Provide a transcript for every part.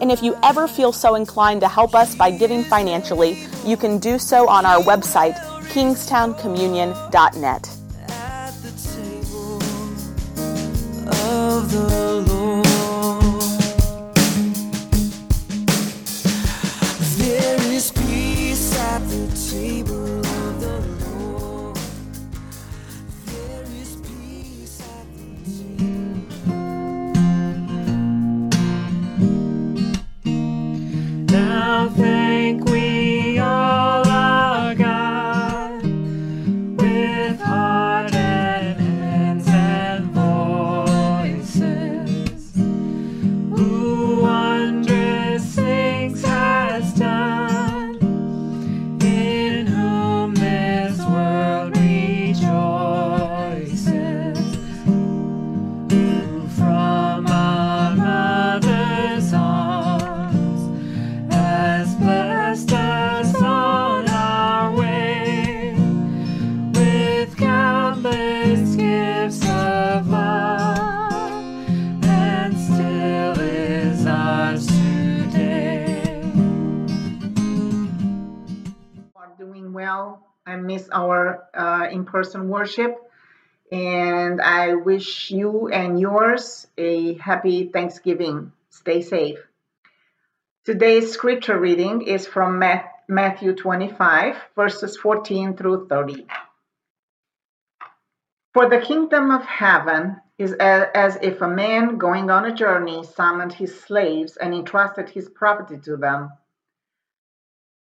and if you ever feel so inclined to help us by giving financially, you can do so on our website, kingstowncommunion.net. There is peace at the table person worship. And I wish you and yours a happy Thanksgiving. Stay safe. Today's scripture reading is from Matthew 25, verses 14 through 30. For the kingdom of heaven is as if a man going on a journey summoned his slaves and entrusted his property to them.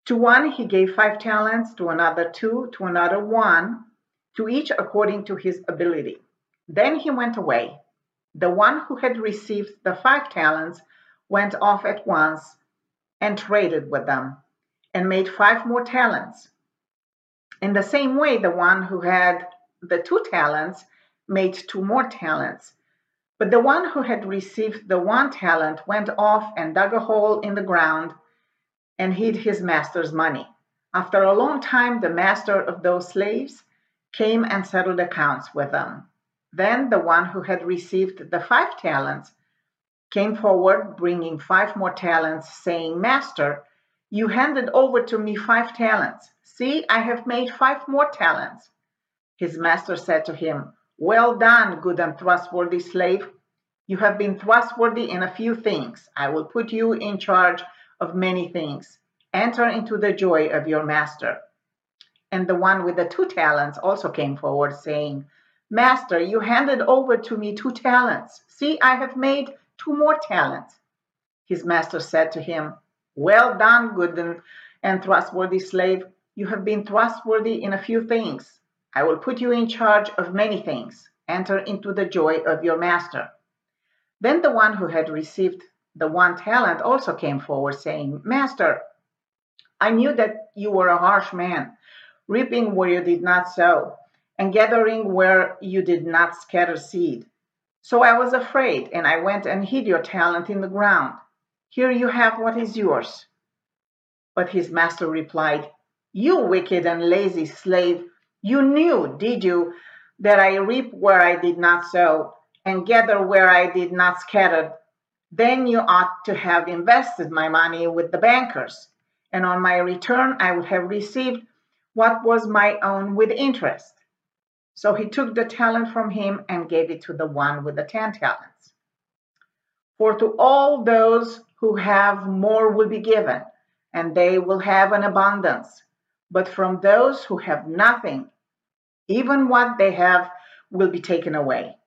To one he gave five talents, to another two, to another one, to each according to his ability. Then he went away. The one who had received the five talents went off at once and traded with them and made five more talents. In the same way, the one who had the two talents made two more talents. But the one who had received the one talent went off and dug a hole in the ground and hid his master's money. After a long time, the master of those slaves came and settled accounts with them. Then the one who had received the five talents came forward, bringing five more talents, saying, Master, you handed over to me five talents. See, I have made five more talents. His master said to him, Well done, good and trustworthy slave. You have been trustworthy in a few things. I will put you in charge of many things. Enter into the joy of your master. And the one with the two talents also came forward, saying, Master, you handed over to me two talents. See, I have made two more talents. His master said to him, Well done, good and, trustworthy slave. You have been trustworthy in a few things. I will put you in charge of many things. Enter into the joy of your master. Then the one who had received the one talent also came forward, saying, Master, I knew that you were a harsh man, reaping where you did not sow, and gathering where you did not scatter seed. So I was afraid, and I went and hid your talent in the ground. Here you have what is yours. But his master replied, You wicked and lazy slave, you knew, did you, that I reap where I did not sow, and gather where I did not scatter? Then you ought to have invested my money with the bankers, and on my return I would have received what was my own with interest. So he took the talent from him and gave it to the one with the ten talents. For to all those who have more will be given, and they will have an abundance. But from those who have nothing, even what they have will be taken away.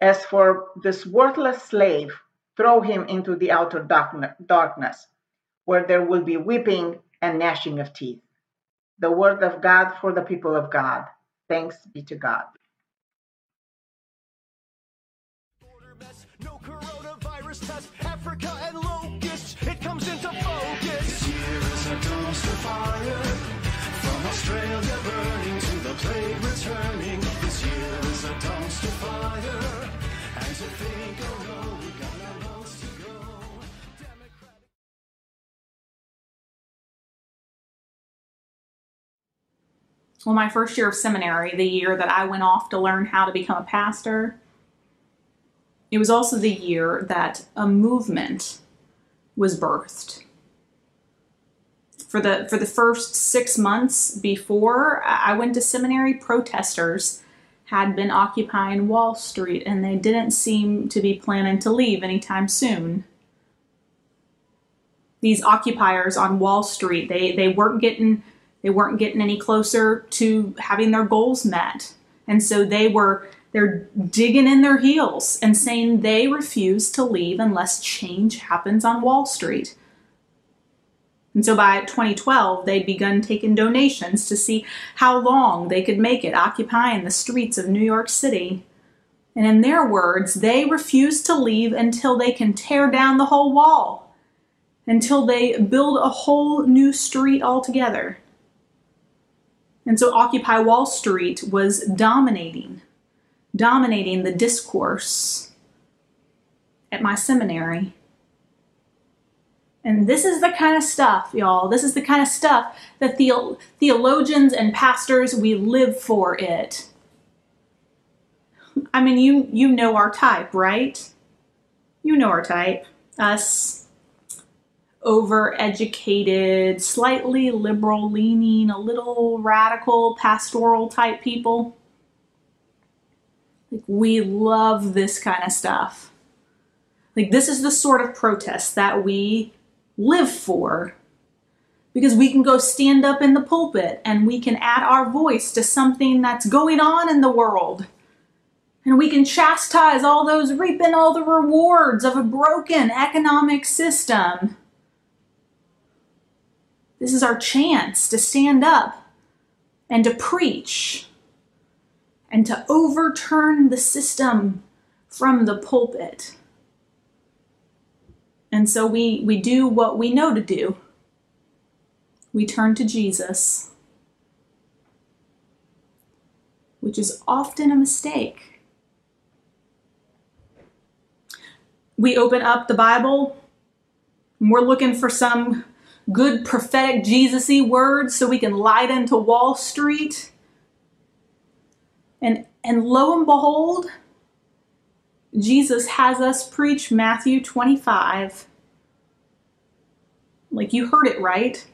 As for this worthless slave, throw him into the outer darkness, where there will be weeping and gnashing of teeth. The word of God for the people of God. Thanks be to God. Well, my first year of seminary, the year that I went off to learn how to become a pastor, it was also the year that a movement was birthed. For the for the first 6 months before I went to seminary, protesters had been occupying Wall Street and they didn't seem to be planning to leave anytime soon. These occupiers on Wall Street, they, they weren't getting they weren't getting any closer to having their goals met. And so they were they're digging in their heels and saying they refuse to leave unless change happens on Wall Street. And so by 2012, they'd begun taking donations to see how long they could make it occupying the streets of New York City. And in their words, they refuse to leave until they can tear down the whole wall, until they build a whole new street altogether. And so Occupy Wall Street was dominating dominating the discourse at my seminary. And this is the kind of stuff, y'all. This is the kind of stuff that the theologians and pastors we live for it. I mean, you you know our type, right? You know our type. Us overeducated, slightly liberal leaning, a little radical pastoral type people. Like, we love this kind of stuff. Like, this is the sort of protest that we live for because we can go stand up in the pulpit and we can add our voice to something that's going on in the world. And we can chastise all those reaping all the rewards of a broken economic system. This is our chance to stand up and to preach and to overturn the system from the pulpit. And so we, we do what we know to do. We turn to Jesus, which is often a mistake. We open up the Bible, and we're looking for some good prophetic Jesus y words so we can light into Wall Street and, and lo and behold, Jesus has us preach Matthew 25. Like you heard it right.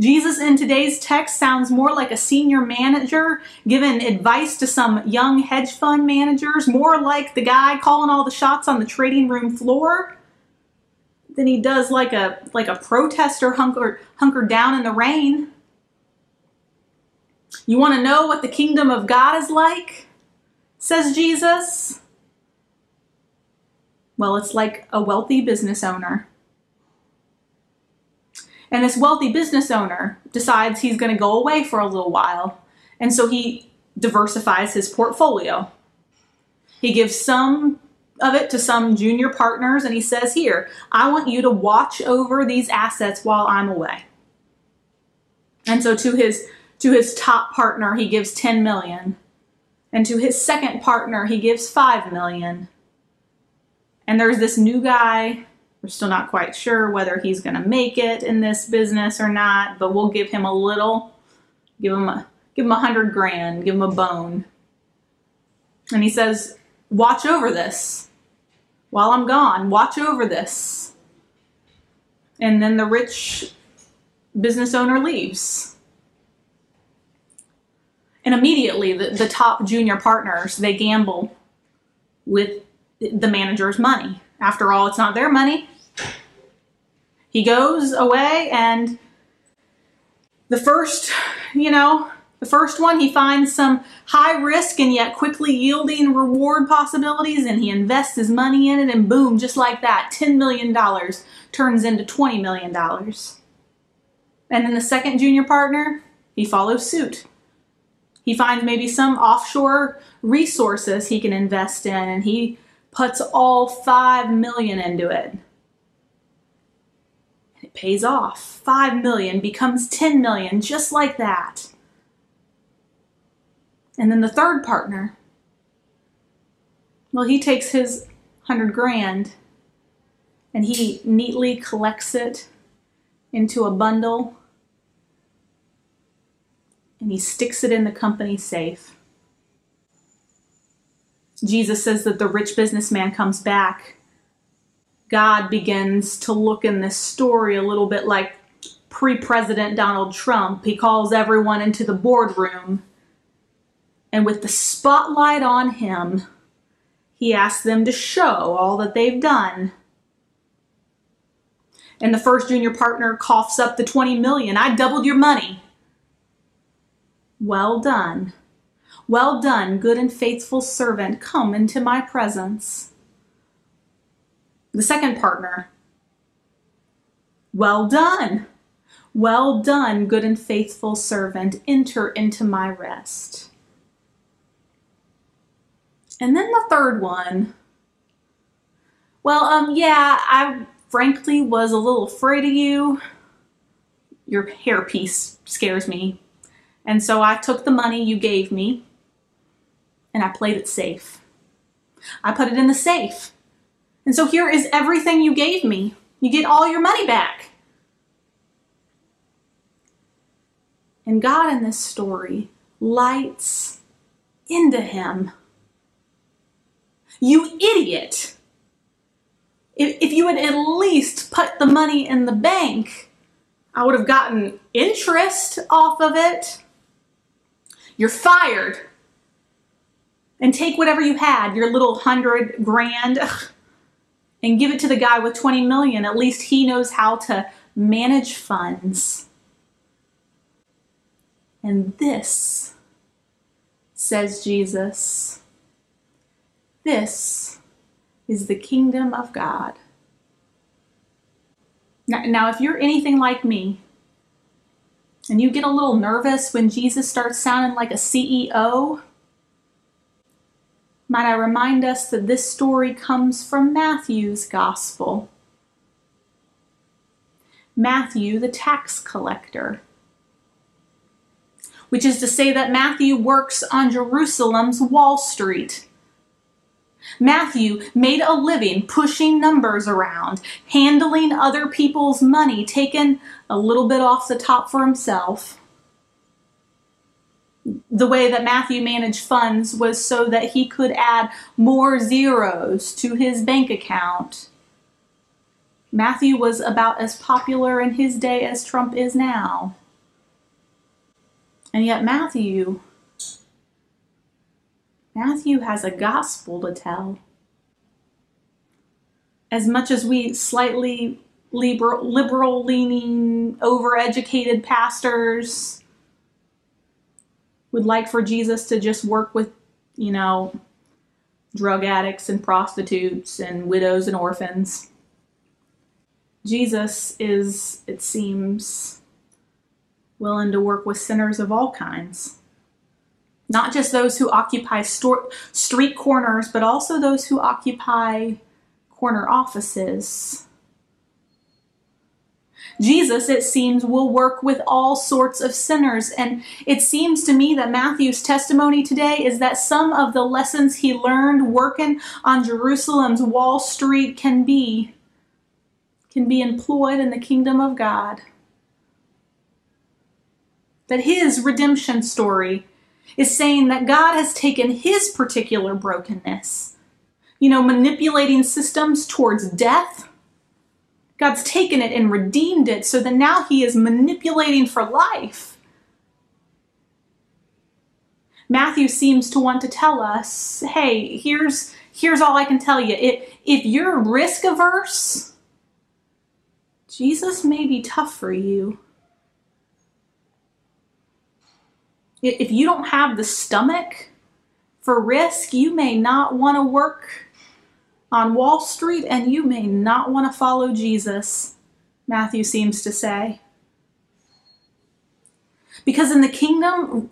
Jesus in today's text sounds more like a senior manager giving advice to some young hedge fund managers, more like the guy calling all the shots on the trading room floor than he does like a like a protester hunkered hunkered down in the rain. You want to know what the kingdom of God is like? Says Jesus. Well, it's like a wealthy business owner. And this wealthy business owner decides he's going to go away for a little while. And so he diversifies his portfolio. He gives some of it to some junior partners and he says, Here, I want you to watch over these assets while I'm away. And so to his to his top partner, he gives 10 million. And to his second partner, he gives 5 million. And there's this new guy. We're still not quite sure whether he's going to make it in this business or not, but we'll give him a little. Give him a give him a hundred grand, give him a bone. And he says, Watch over this. While I'm gone, watch over this. And then the rich business owner leaves. And immediately the, the top junior partners they gamble with the manager's money. After all it's not their money. He goes away and the first you know The first one, he finds some high risk and yet quickly yielding reward possibilities and he invests his money in it, and boom, just like that, $10 million turns into $20 million. And then the second junior partner, he follows suit. He finds maybe some offshore resources he can invest in and he puts all 5 million into it. And it pays off. 5 million becomes 10 million just like that. And then the third partner, well, he takes his 100 grand and he neatly collects it into a bundle and he sticks it in the company safe. Jesus says that the rich businessman comes back. God begins to look in this story a little bit like pre President Donald Trump. He calls everyone into the boardroom, and with the spotlight on him, he asks them to show all that they've done. And the first junior partner coughs up the 20 million. I doubled your money. Well done. Well done, good and faithful servant. Come into my presence. The second partner. Well done. Well done, good and faithful servant. Enter into my rest. And then the third one. Well, um, yeah, I frankly was a little afraid of you. Your hairpiece scares me. And so I took the money you gave me and I played it safe. I put it in the safe. And so here is everything you gave me. You get all your money back. And God in this story lights into him. You idiot! If, if you had at least put the money in the bank, I would have gotten interest off of it. You're fired. And take whatever you had, your little hundred grand, and give it to the guy with 20 million. At least he knows how to manage funds. And this, says Jesus, this is the kingdom of God. Now, now, if you're anything like me, and you get a little nervous when Jesus starts sounding like a CEO, might I remind us that this story comes from Matthew's gospel. Matthew, the tax collector, which is to say that Matthew works on Jerusalem's Wall Street. Matthew made a living pushing numbers around, handling other people's money, taking a little bit off the top for himself. The way that Matthew managed funds was so that he could add more zeros to his bank account. Matthew was about as popular in his day as Trump is now. And yet, Matthew Matthew has a gospel to tell. As much as we slightly liberal, liberal leaning, overeducated pastors would like for Jesus to just work with, you know, drug addicts and prostitutes and widows and orphans. Jesus is, it seems, willing to work with sinners of all kinds not just those who occupy store, street corners, but also those who occupy corner offices. Jesus, it seems, will work with all sorts of sinners. And it seems to me that Matthew's testimony today is that some of the lessons he learned working on Jerusalem's Wall Street can be can be employed in the kingdom of God. That his redemption story is saying that God has taken his particular brokenness, you know, manipulating systems towards death. God's taken it and redeemed it so that now he is manipulating for life. Matthew seems to want to tell us, hey, here's here's all I can tell you. If, if you're risk averse, Jesus may be tough for you. I- If you don't have the stomach for risk, you may not want to work on Wall Street and you may not want to follow Jesus, Matthew seems to say. Because in the kingdom,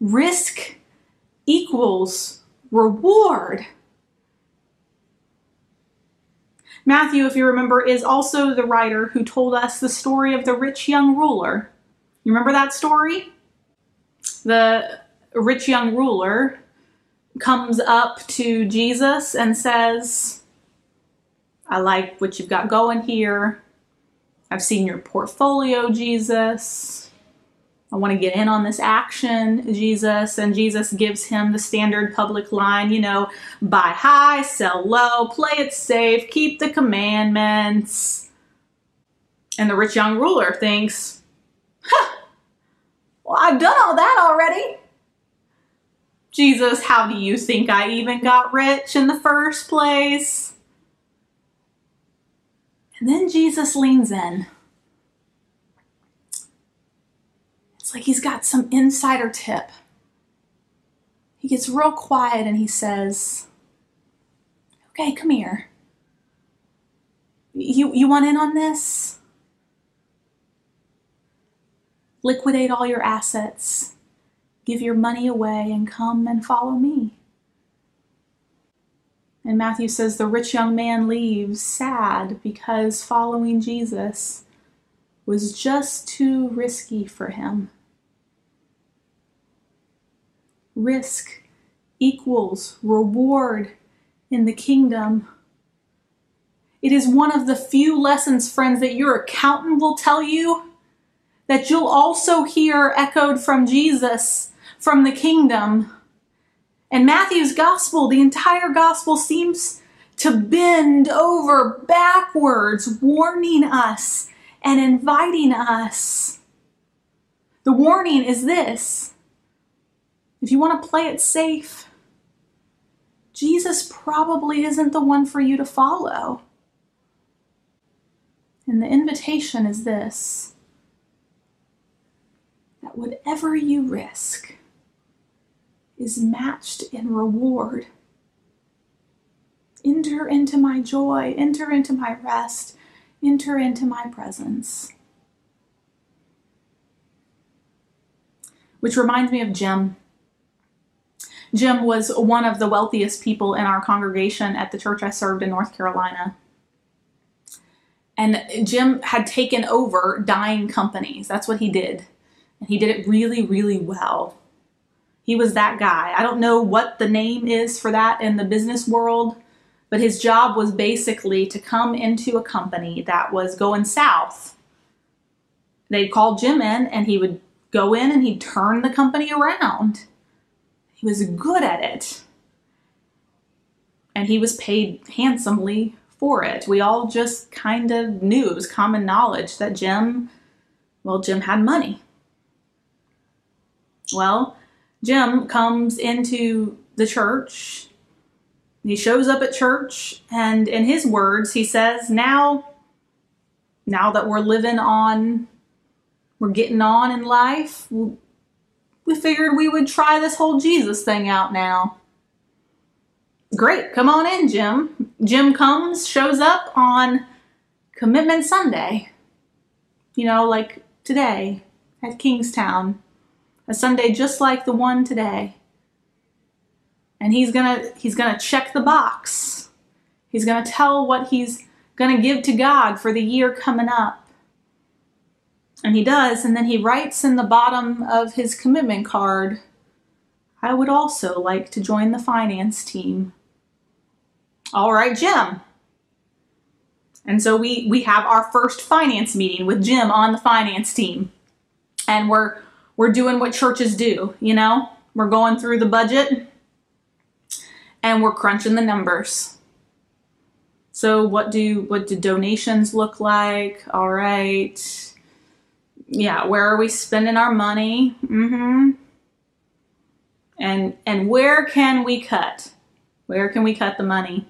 risk equals reward. Matthew, if you remember, is also the writer who told us the story of the rich young ruler. You remember that story? The rich young ruler comes up to Jesus and says, I like what you've got going here. I've seen your portfolio, Jesus. I want to get in on this action, Jesus. And Jesus gives him the standard public line, you know, buy high, sell low, play it safe, keep the commandments. And the rich young ruler thinks, huh, well, I've done all that already. Jesus, how do you think I even got rich in the first place? And then Jesus leans in. It's like he's got some insider tip. He gets real quiet and he says, Okay, come here. You, you want in on this? Liquidate all your assets, give your money away, and come and follow me. And Matthew says the rich young man leaves sad because following Jesus was just too risky for him. Risk equals reward in the kingdom. It is one of the few lessons, friends, that your accountant will tell you that you'll also hear echoed from Jesus from the kingdom. And Matthew's gospel, the entire gospel seems to bend over backwards, warning us and inviting us. The warning is this if you want to play it safe, Jesus probably isn't the one for you to follow. And the invitation is this that whatever you risk is matched in reward. Enter into my joy, enter into my rest, enter into my presence. Which reminds me of Jim. Jim was one of the wealthiest people in our congregation at the church I served in North Carolina. And Jim had taken over dying companies. That's what he did. And he did it really, really well. He was that guy. I don't know what the name is for that in the business world, but his job was basically to come into a company that was going south. They'd call Jim in and he would go in and he'd turn the company around. He was good at it. And he was paid handsomely for it. We all just kind of knew, it was common knowledge that Jim, well, Jim had money. Well, Jim comes into the church. He shows up at church, and in his words, he says, Now, now that we're living on, we're getting on in life, we figured we would try this whole Jesus thing out now. Great, come on in, Jim. Jim comes, shows up on Commitment Sunday. You know, like today at Kingstown a Sunday just like the one today. And he's going to he's going to check the box. He's going to tell what he's going to give to God for the year coming up. And he does, and then he writes in the bottom of his commitment card, I would also like to join the finance team. All right, Jim. And so we we have our first finance meeting with Jim on the finance team. And we're we're doing what churches do, you know? We're going through the budget and we're crunching the numbers. So what do what do donations look like? All right. Yeah, where are we spending our money? Mhm. And and where can we cut? Where can we cut the money?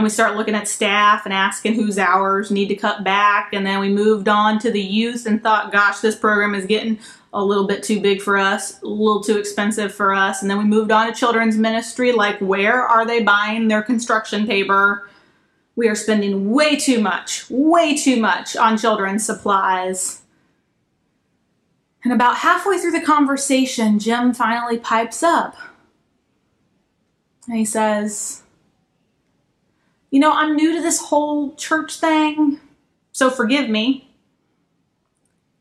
And we start looking at staff and asking whose hours need to cut back. And then we moved on to the youth and thought, gosh, this program is getting a little bit too big for us, a little too expensive for us. And then we moved on to children's ministry. Like, where are they buying their construction paper? We are spending way too much, way too much on children's supplies. And about halfway through the conversation, Jim finally pipes up. And he says, You know, I'm new to this whole church thing, so forgive me.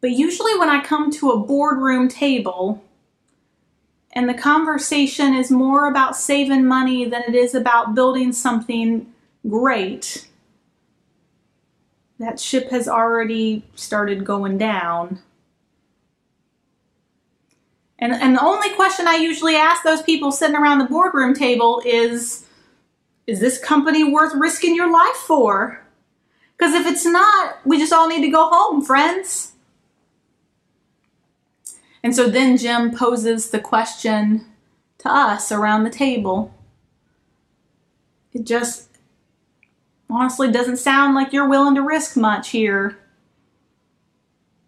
But usually, when I come to a boardroom table and the conversation is more about saving money than it is about building something great, that ship has already started going down. And, and the only question I usually ask those people sitting around the boardroom table is Is this company worth risking your life for? Because if it's not, we just all need to go home, friends. And so then Jim poses the question to us around the table. It just honestly doesn't sound like you're willing to risk much here.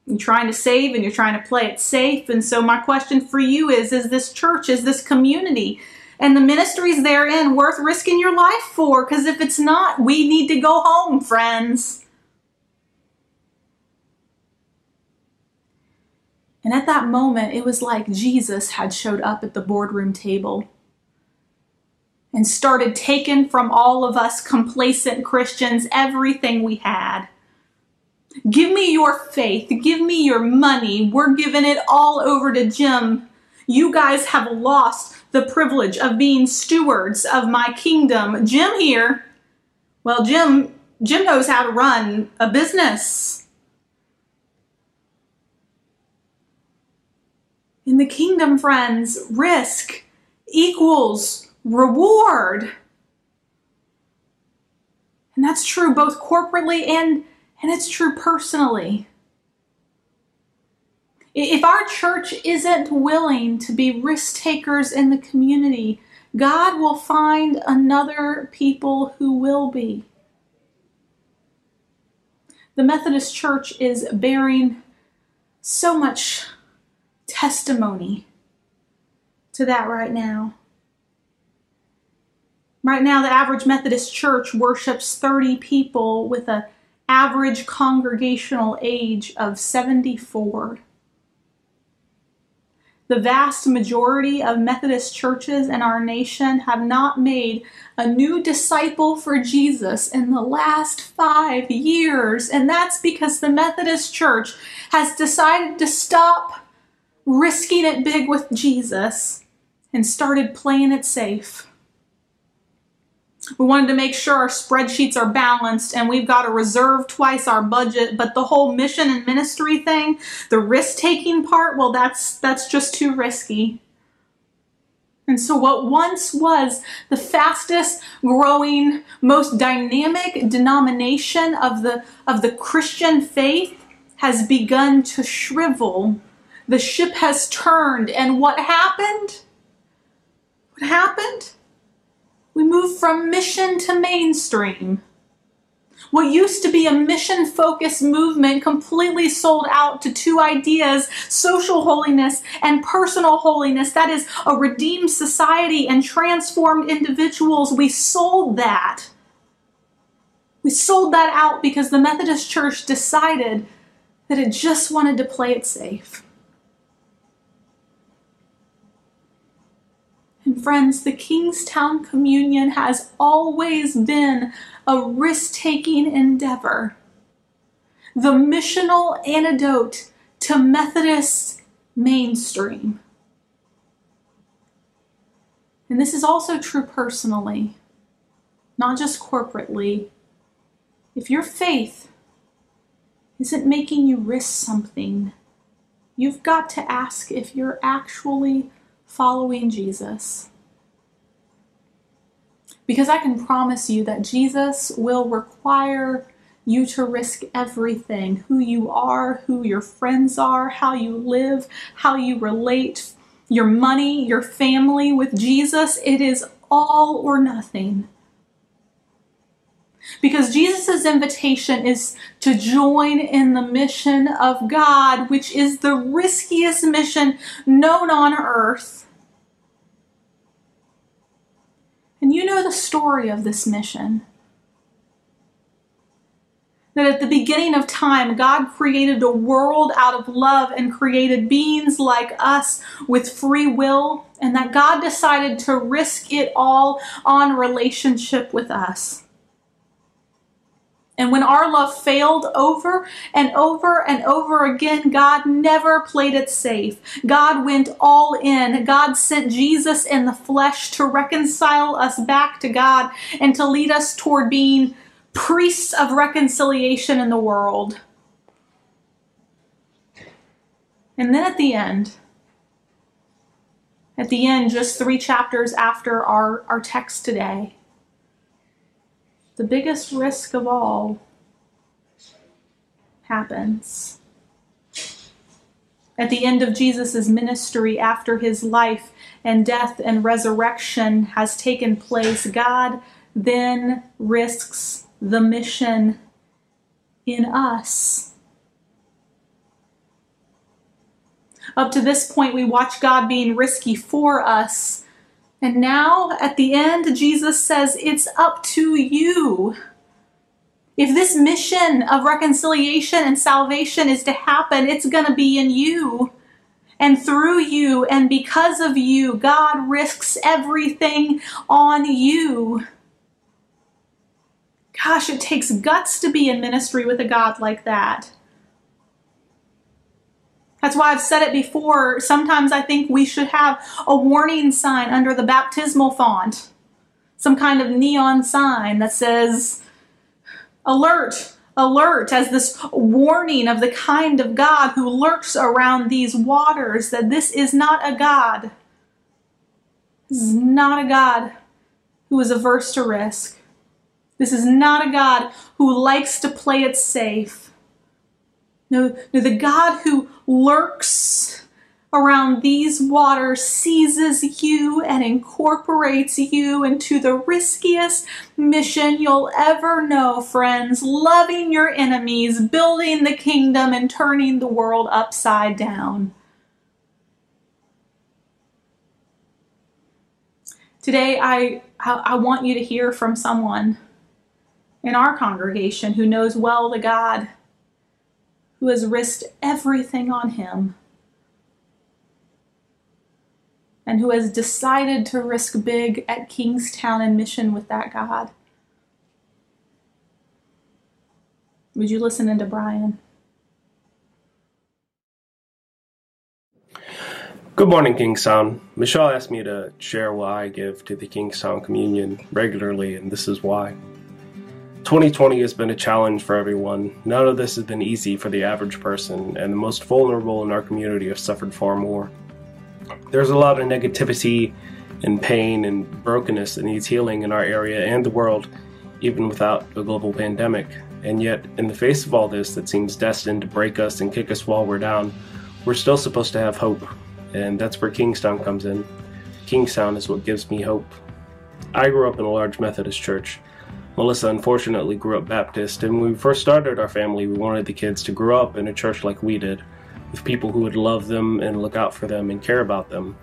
You're trying to save and you're trying to play it safe. And so, my question for you is Is this church, is this community, and the ministries therein worth risking your life for? Because if it's not, we need to go home, friends. And at that moment, it was like Jesus had showed up at the boardroom table and started taking from all of us complacent Christians everything we had. Give me your faith. Give me your money. We're giving it all over to Jim. You guys have lost the privilege of being stewards of my kingdom. Jim here, well, Jim, Jim knows how to run a business. In the kingdom, friends, risk equals reward. And that's true both corporately and, and it's true personally. If our church isn't willing to be risk takers in the community, God will find another people who will be. The Methodist Church is bearing so much testimony to that right now. Right now, the average Methodist church worships 30 people with an average congregational age of 74. The vast majority of Methodist churches in our nation have not made a new disciple for Jesus in the last five years, and that's because the Methodist Church has decided to stop risking it big with Jesus and started playing it safe. We wanted to make sure our spreadsheets are balanced and we've got to reserve twice our budget, but the whole mission and ministry thing, the risk-taking part, well that's that's just too risky. And so what once was the fastest growing, most dynamic denomination of the of the Christian faith has begun to shrivel. The ship has turned and what happened? What happened? We moved from mission to mainstream. What used to be a mission focused movement completely sold out to two ideas social holiness and personal holiness. That is, a redeemed society and transformed individuals. We sold that. We sold that out because the Methodist Church decided that it just wanted to play it safe. And friends, the Kingstown Communion has always been a risk taking endeavor. The missional antidote to Methodist mainstream. And this is also true personally, not just corporately. If your faith isn't making you risk something, you've got to ask if you're actually following Jesus. Because I can promise you that Jesus will require you to risk everything who you are, who your friends are, how you live, how you relate, your money, your family with Jesus. It is all or nothing. Because Jesus' invitation is to join in the mission of God, which is the riskiest mission known on earth. And you know the story of this mission. That at the beginning of time, God created a world out of love and created beings like us with free will, and that God decided to risk it all on relationship with us. And when our love failed over and over and over again, God never played it safe. God went all in. God sent Jesus in the flesh to reconcile us back to God and to lead us toward being priests of reconciliation in the world. And then at the end, at the end, just three chapters after our, our text today, the biggest risk of all happens. At the end of Jesus' ministry, after his life and death and resurrection has taken place, God then risks the mission in us. Up to this point, we watch God being risky for us. And now, at the end, Jesus says, It's up to you. If this mission of reconciliation and salvation is to happen, it's going to be in you. And through you, and because of you, God risks everything on you. Gosh, it takes guts to be in ministry with a God like that. That's why I've said it before. Sometimes I think we should have a warning sign under the baptismal font, some kind of neon sign that says, Alert, alert, as this warning of the kind of God who lurks around these waters, that this is not a God. This is not a God who is averse to risk. This is not a God who likes to play it safe. No, no, the God who lurks around these waters seizes you and incorporates you into the riskiest mission you'll ever know, friends. Loving your enemies, building the kingdom, and turning the world upside down. Today, I, I want you to hear from someone in our congregation who knows well the God who has risked everything on him and who has decided to risk big at Kingstown and mission with that God. Would you listen into Brian? Good morning, Kingstown. Michelle asked me to share why I give to the Kingstown Communion regularly, and this is why. 2020 has been a challenge for everyone. None of this has been easy for the average person, and the most vulnerable in our community have suffered far more. There's a lot of negativity and pain and brokenness that needs healing in our area and the world, even without a global pandemic. And yet, in the face of all this that seems destined to break us and kick us while we're down, we're still supposed to have hope. And that's where Kingstown comes in. Kingstown is what gives me hope. I grew up in a large Methodist church Melissa unfortunately grew up Baptist, and when we first started our family, we wanted the kids to grow up in a church like we did, with people who would love them and look out for them and care about them.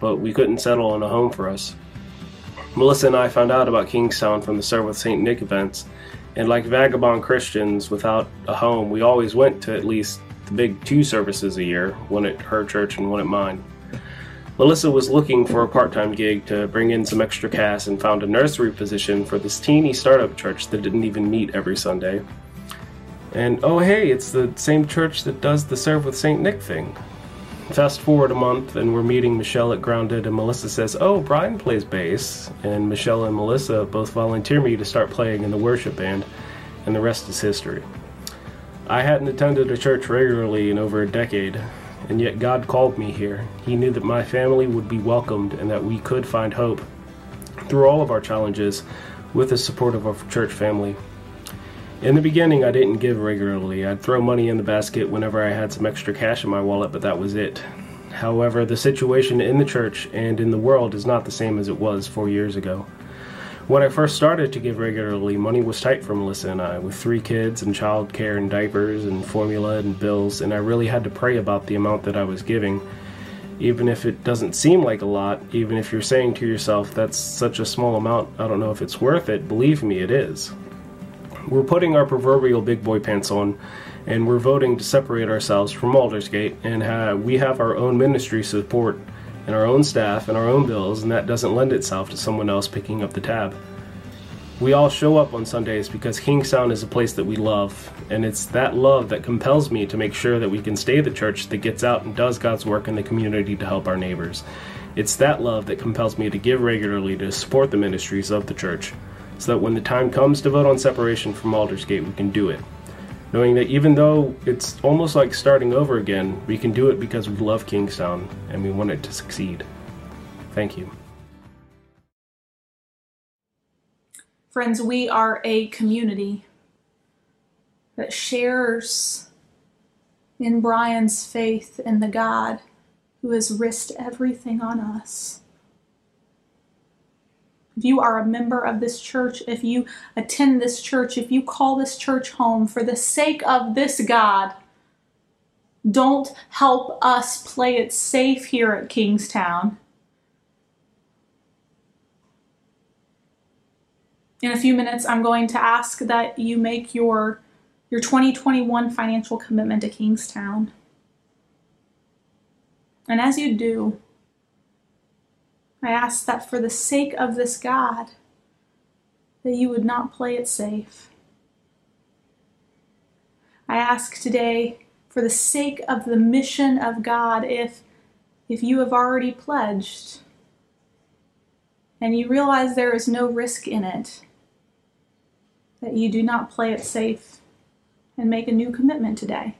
But we couldn't settle on a home for us. Melissa and I found out about Kingstown from the Serve with St. Nick events, and like vagabond Christians without a home, we always went to at least the big two services a year, one at her church and one at mine. Melissa was looking for a part time gig to bring in some extra cash and found a nursery position for this teeny startup church that didn't even meet every Sunday. And oh, hey, it's the same church that does the Serve with St. Nick thing. Fast forward a month, and we're meeting Michelle at Grounded, and Melissa says, Oh, Brian plays bass. And Michelle and Melissa both volunteer me to start playing in the worship band, and the rest is history. I hadn't attended a church regularly in over a decade, and yet God called me here. He knew that my family would be welcomed and that we could find hope through all of our challenges with the support of our church family. In the beginning, I didn't give regularly. I'd throw money in the basket whenever I had some extra cash in my wallet, but that was it. However, the situation in the church and in the world is not the same as it was four years ago. When I first started to give regularly, money was tight for Melissa and I, with three kids and childcare and diapers and formula and bills, and I really had to pray about the amount that I was giving. Even if it doesn't seem like a lot, even if you're saying to yourself, that's such a small amount, I don't know if it's worth it, believe me, it is. We're putting our proverbial big boy pants on, and we're voting to separate ourselves from Aldersgate, and we have our own ministry support and our own staff and our own bills, and that doesn't lend itself to someone else picking up the tab. We all show up on Sundays because Kingstown is a place that we love, and it's that love that compels me to make sure that we can stay the church that gets out and does God's work in the community to help our neighbors. It's that love that compels me to give regularly to support the ministries of the church, so that when the time comes to vote on separation from Aldersgate, we can do it knowing that even though it's almost like starting over again, we can do it because we love Kingstown and we want it to succeed. Thank you. Friends, we are a community that shares in Brian's faith in the God who has risked everything on us. If you are a member of this church, if you attend this church, if you call this church home for the sake of this God, don't help us play it safe here at Kingstown. In a few minutes, I'm going to ask that you make your, your 2021 financial commitment to Kingstown. And as you do, I ask that for the sake of this God, that you would not play it safe. I ask today for the sake of the mission of God if if you have already pledged and you realize there is no risk in it that you do not play it safe and make a new commitment today.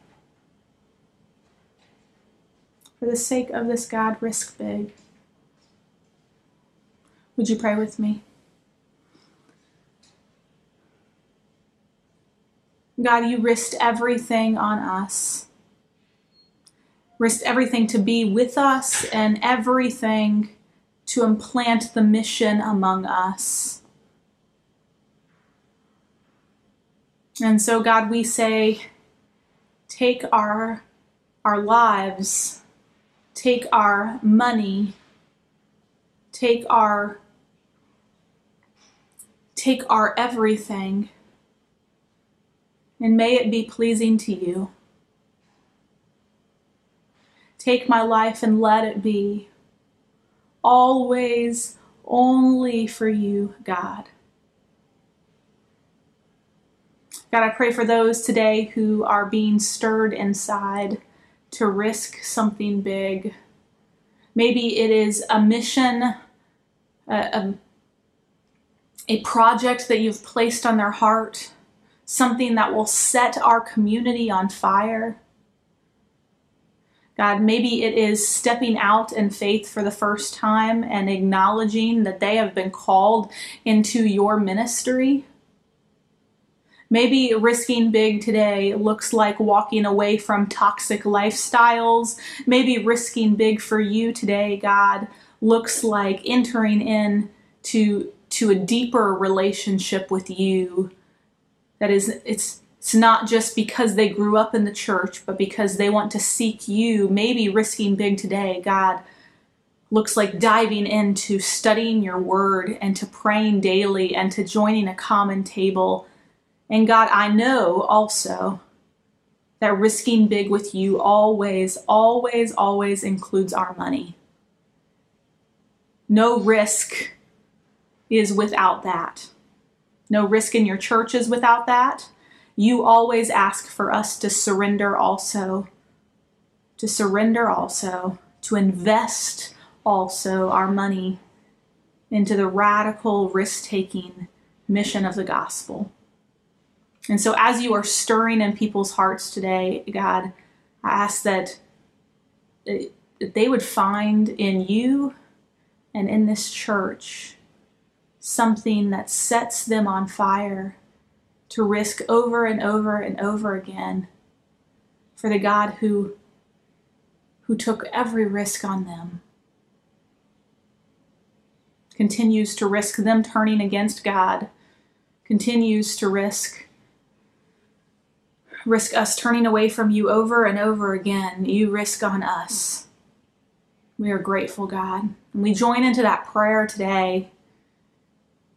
For the sake of this God, risk big. Would you pray with me? God, you risked everything on us. Risked everything to be with us and everything to implant the mission among us. And so, God, we say, take our, our lives, take our money, take our take our everything and may it be pleasing to you. Take my life and let it be always only for you, God. God, I pray for those today who are being stirred inside to risk something big. Maybe it is a mission, a, a, a project that you've placed on their heart, something that will set our community on fire. God, maybe it is stepping out in faith for the first time and acknowledging that they have been called into your ministry. Maybe risking big today looks like walking away from toxic lifestyles. Maybe risking big for you today, God, looks like entering in to, to a deeper relationship with you. That is, it's it's not just because they grew up in the church, but because they want to seek you. Maybe risking big today, God, looks like diving into studying your word and to praying daily and to joining a common table and God, I know also that risking big with you always, always, always includes our money. No risk is without that. No risk in your church is without that. You always ask for us to surrender also, to surrender also, to invest also our money into the radical risk taking mission of the gospel. And so, as you are stirring in people's hearts today, God, I ask that they would find in you and in this church something that sets them on fire to risk over and over and over again for the God who, who took every risk on them. continues to risk them turning against God, continues to risk risk us turning away from you over and over again. You risk on us. We are grateful, God. And we join into that prayer today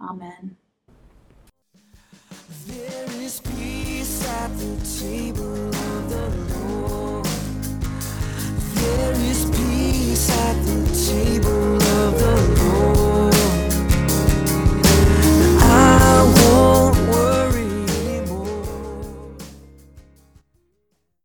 Amen. There is peace at the table of the Lord. There is peace at the table of the Lord. I won't